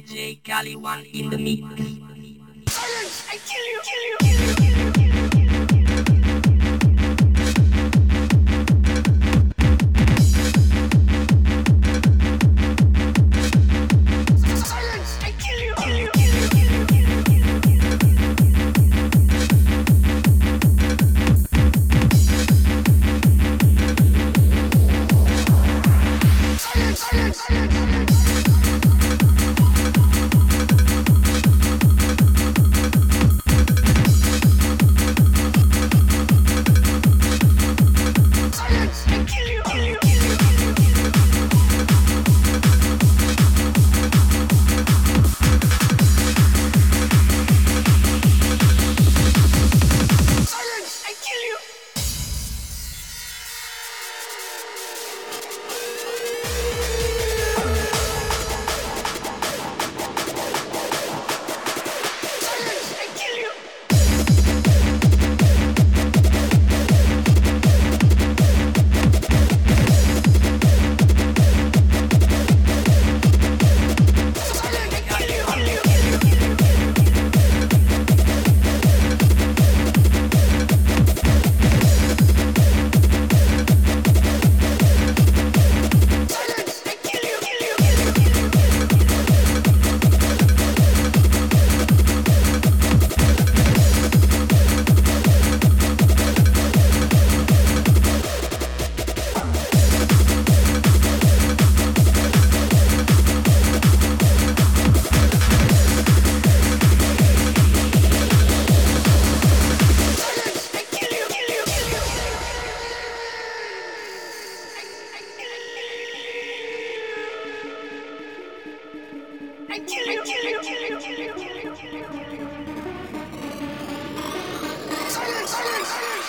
DJ Cali One in the mix. Silence! I kill you! Kill you! Kill you. Silence! Silence! Silence!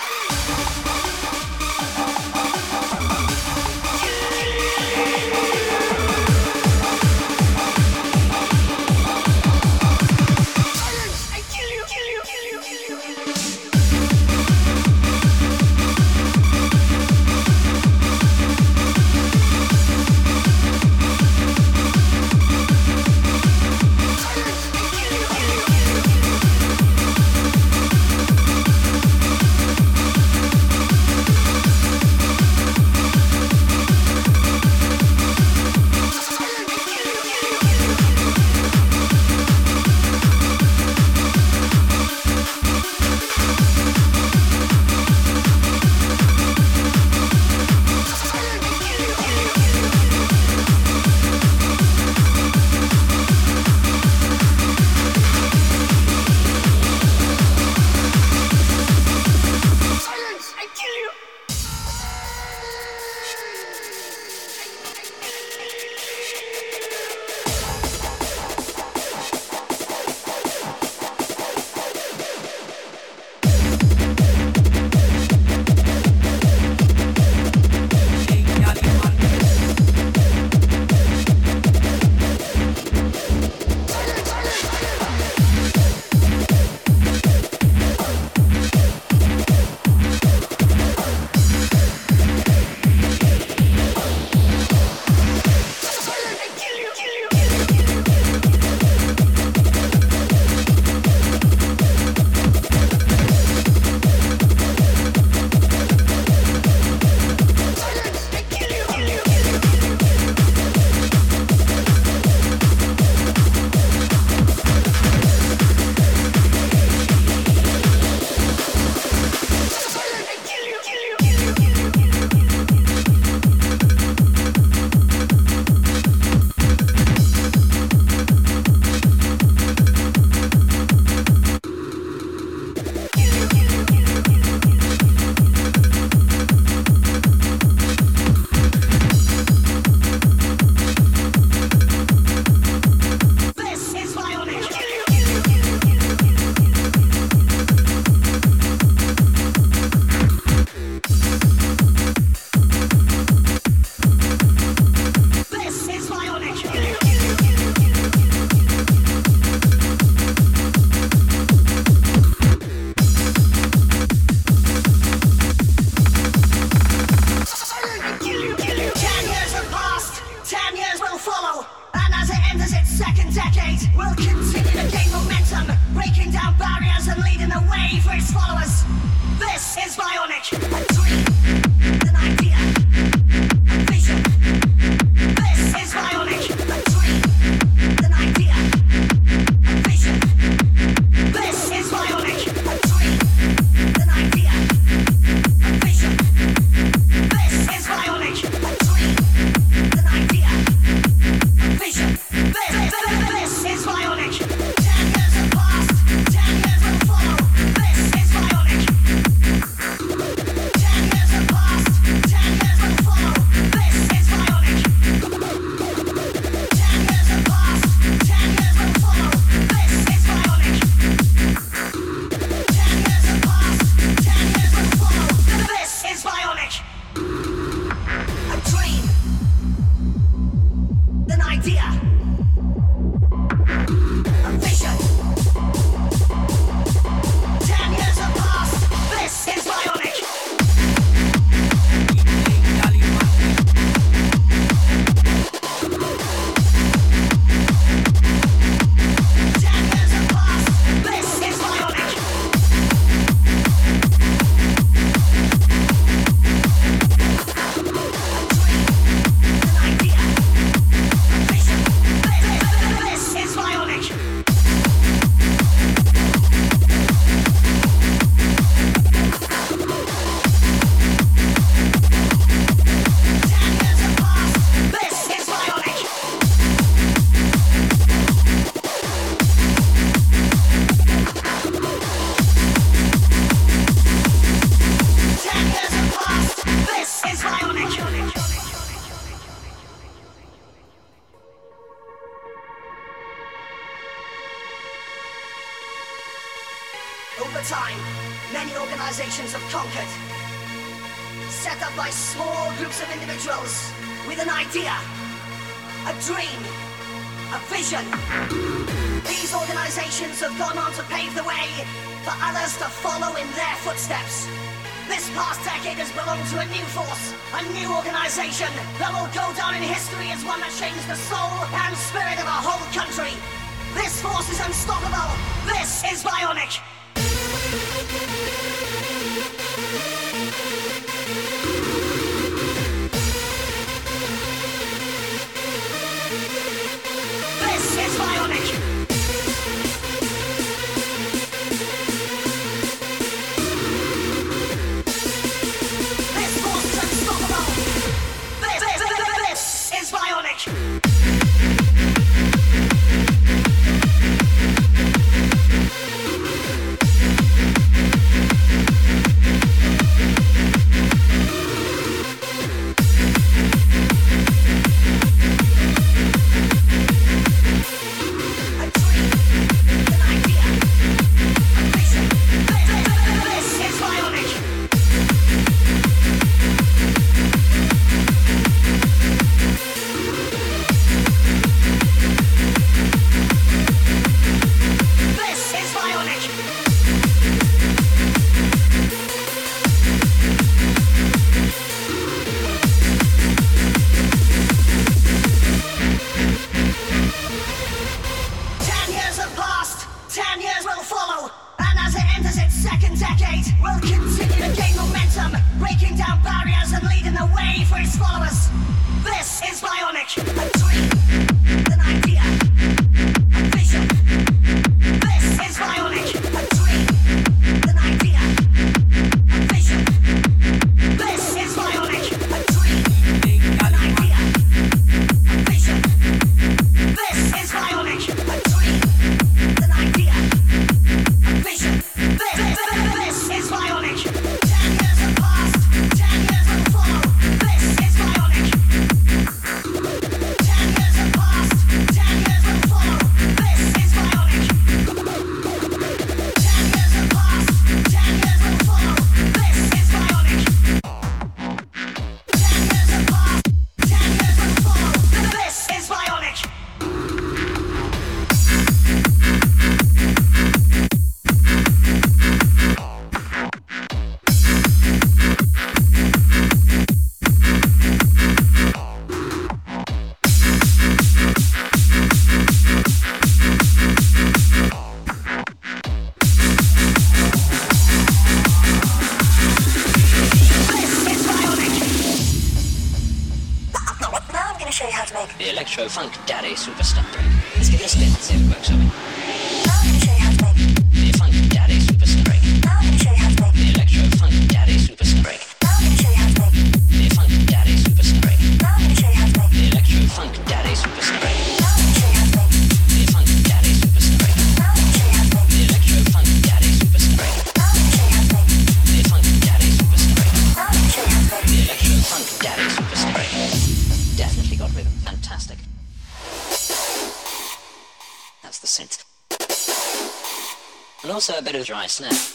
Bit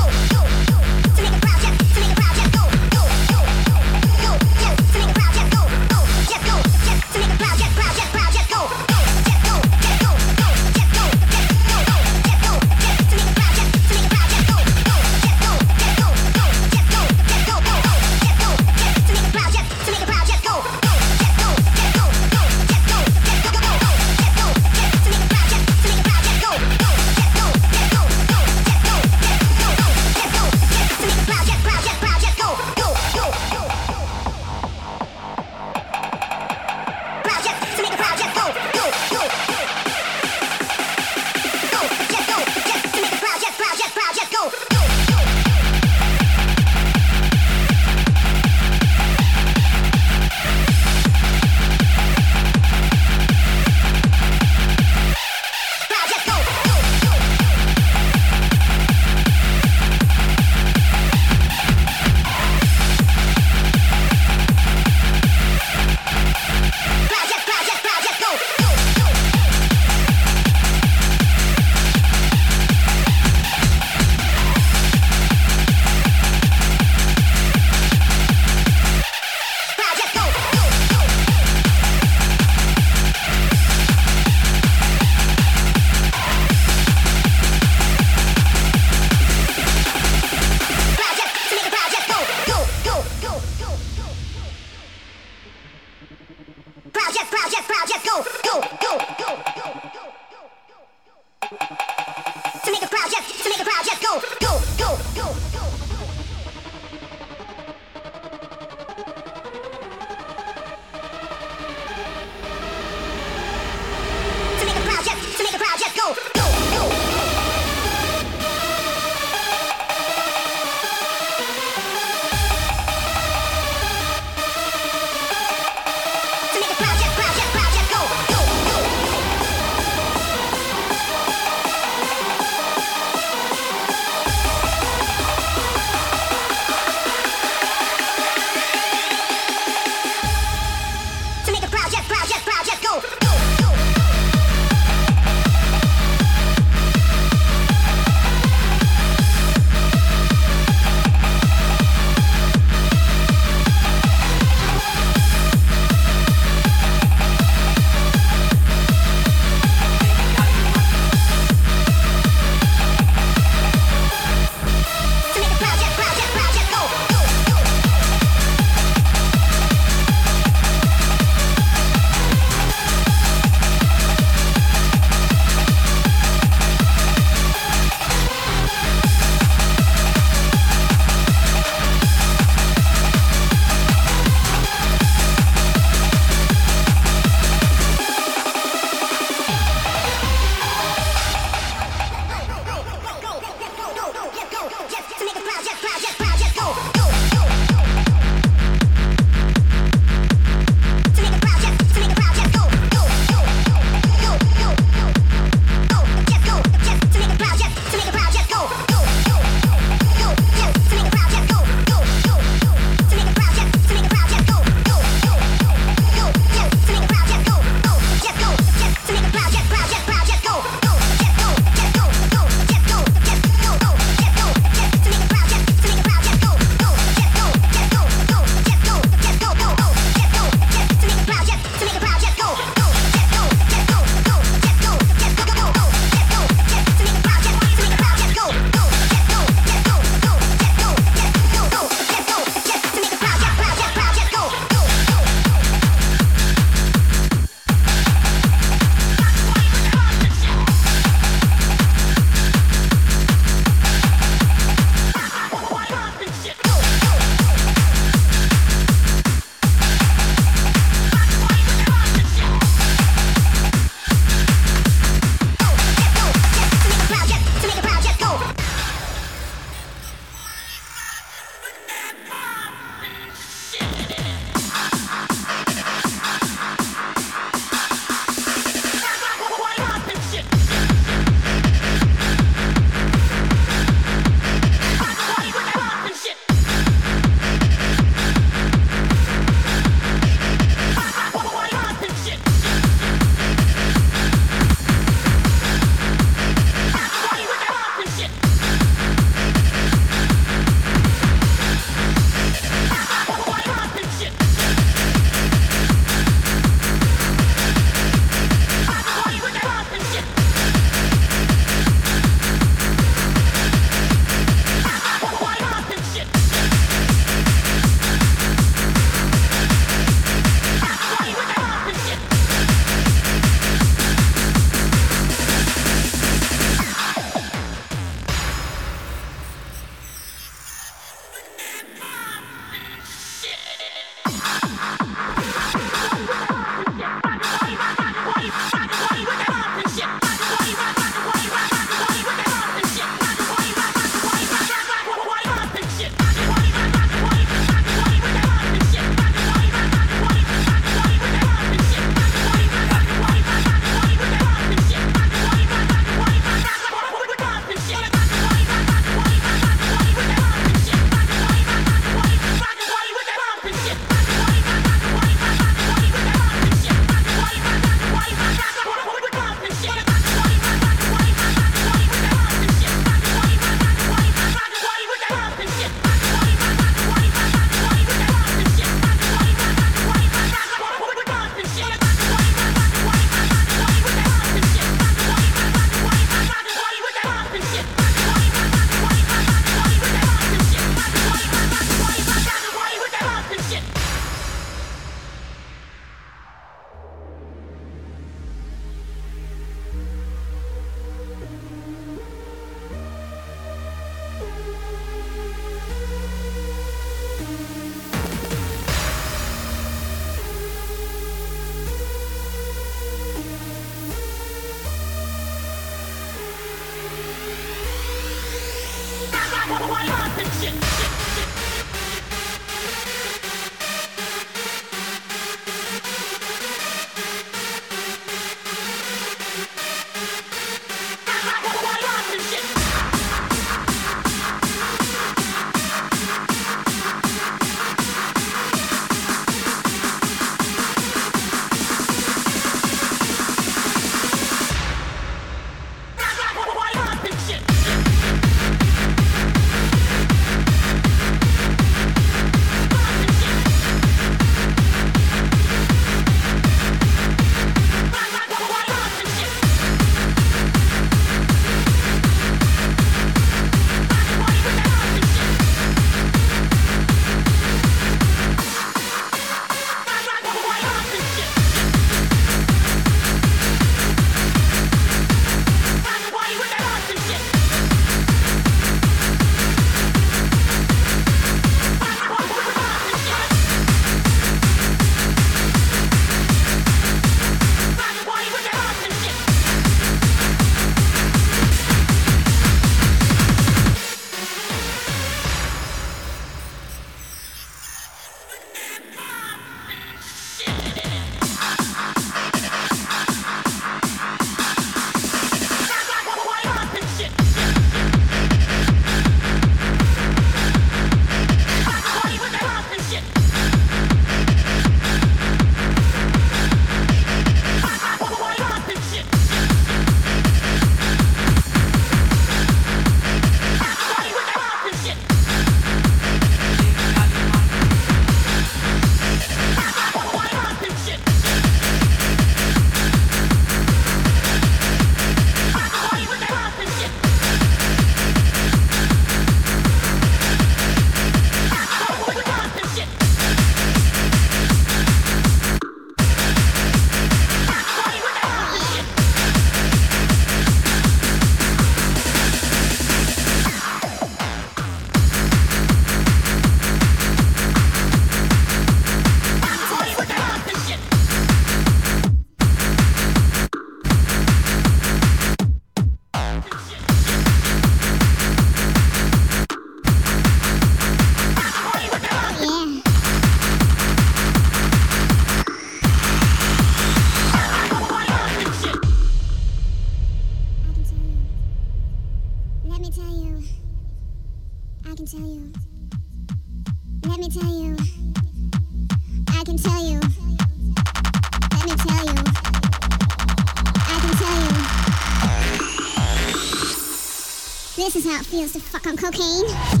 cocaine.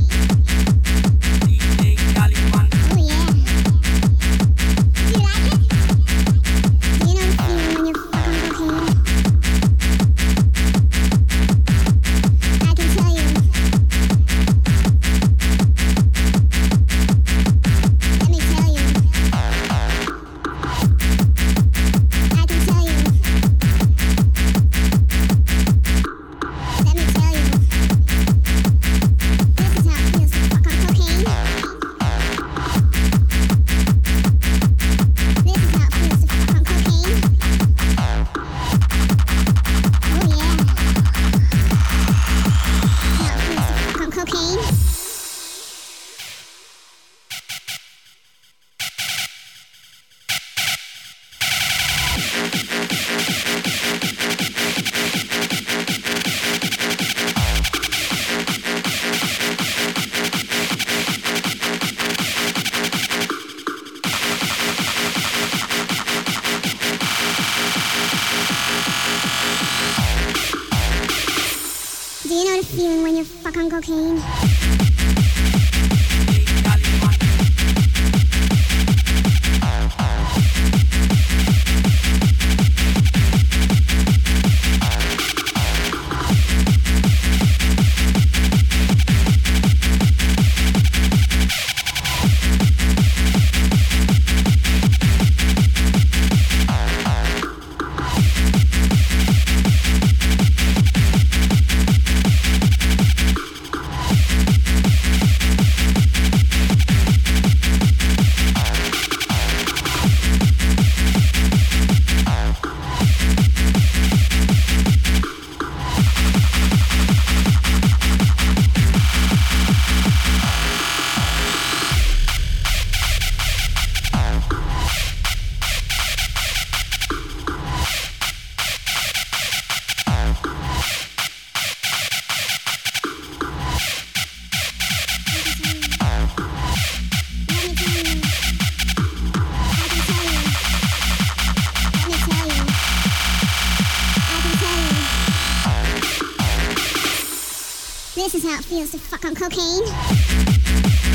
How it feels to fuck on cocaine.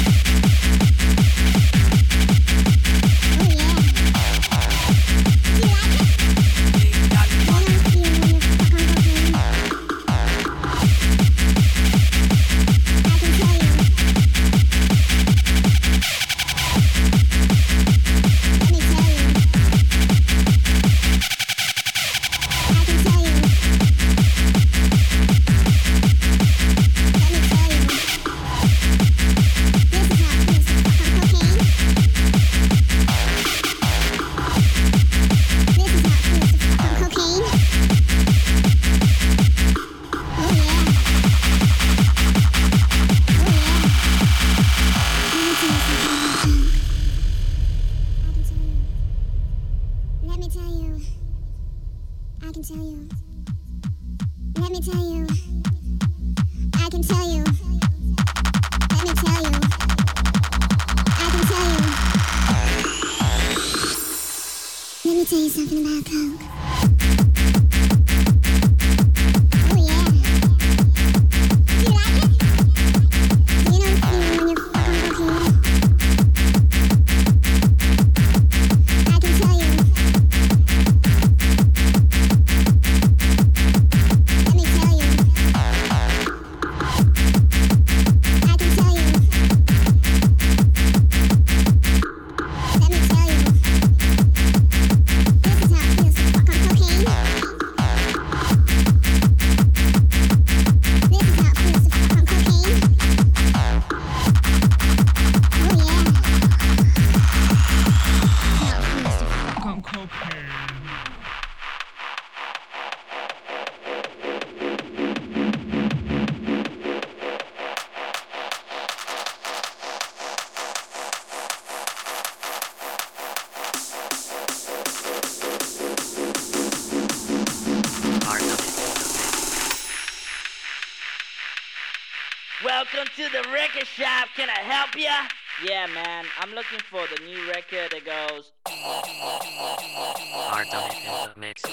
Help? Yeah, man. I'm looking for the new record that goes. Art in the mix.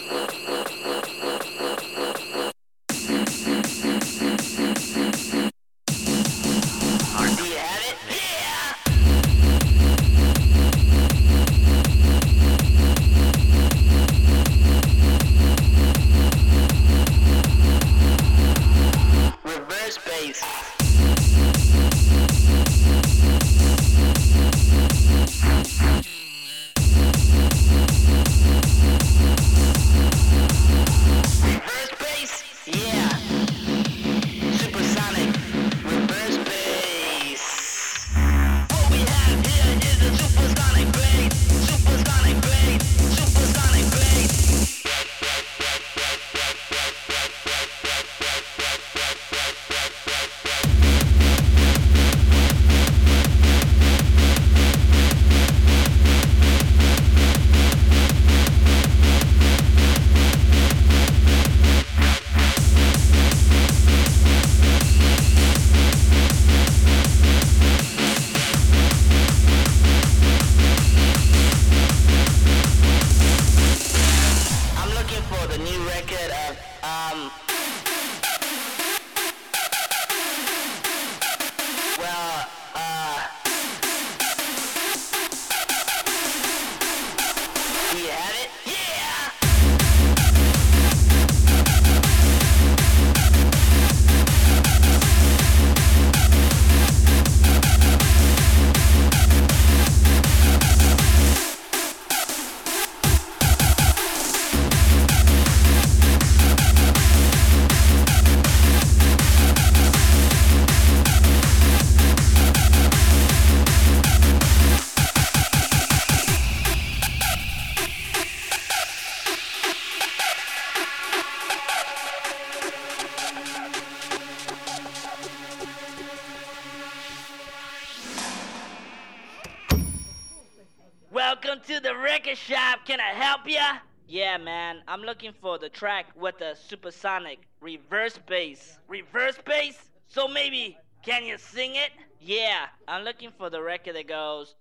Art um. I'm looking for the track with the supersonic reverse bass. Reverse bass? So maybe can you sing it? Yeah, I'm looking for the record that goes.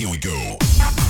Here we go.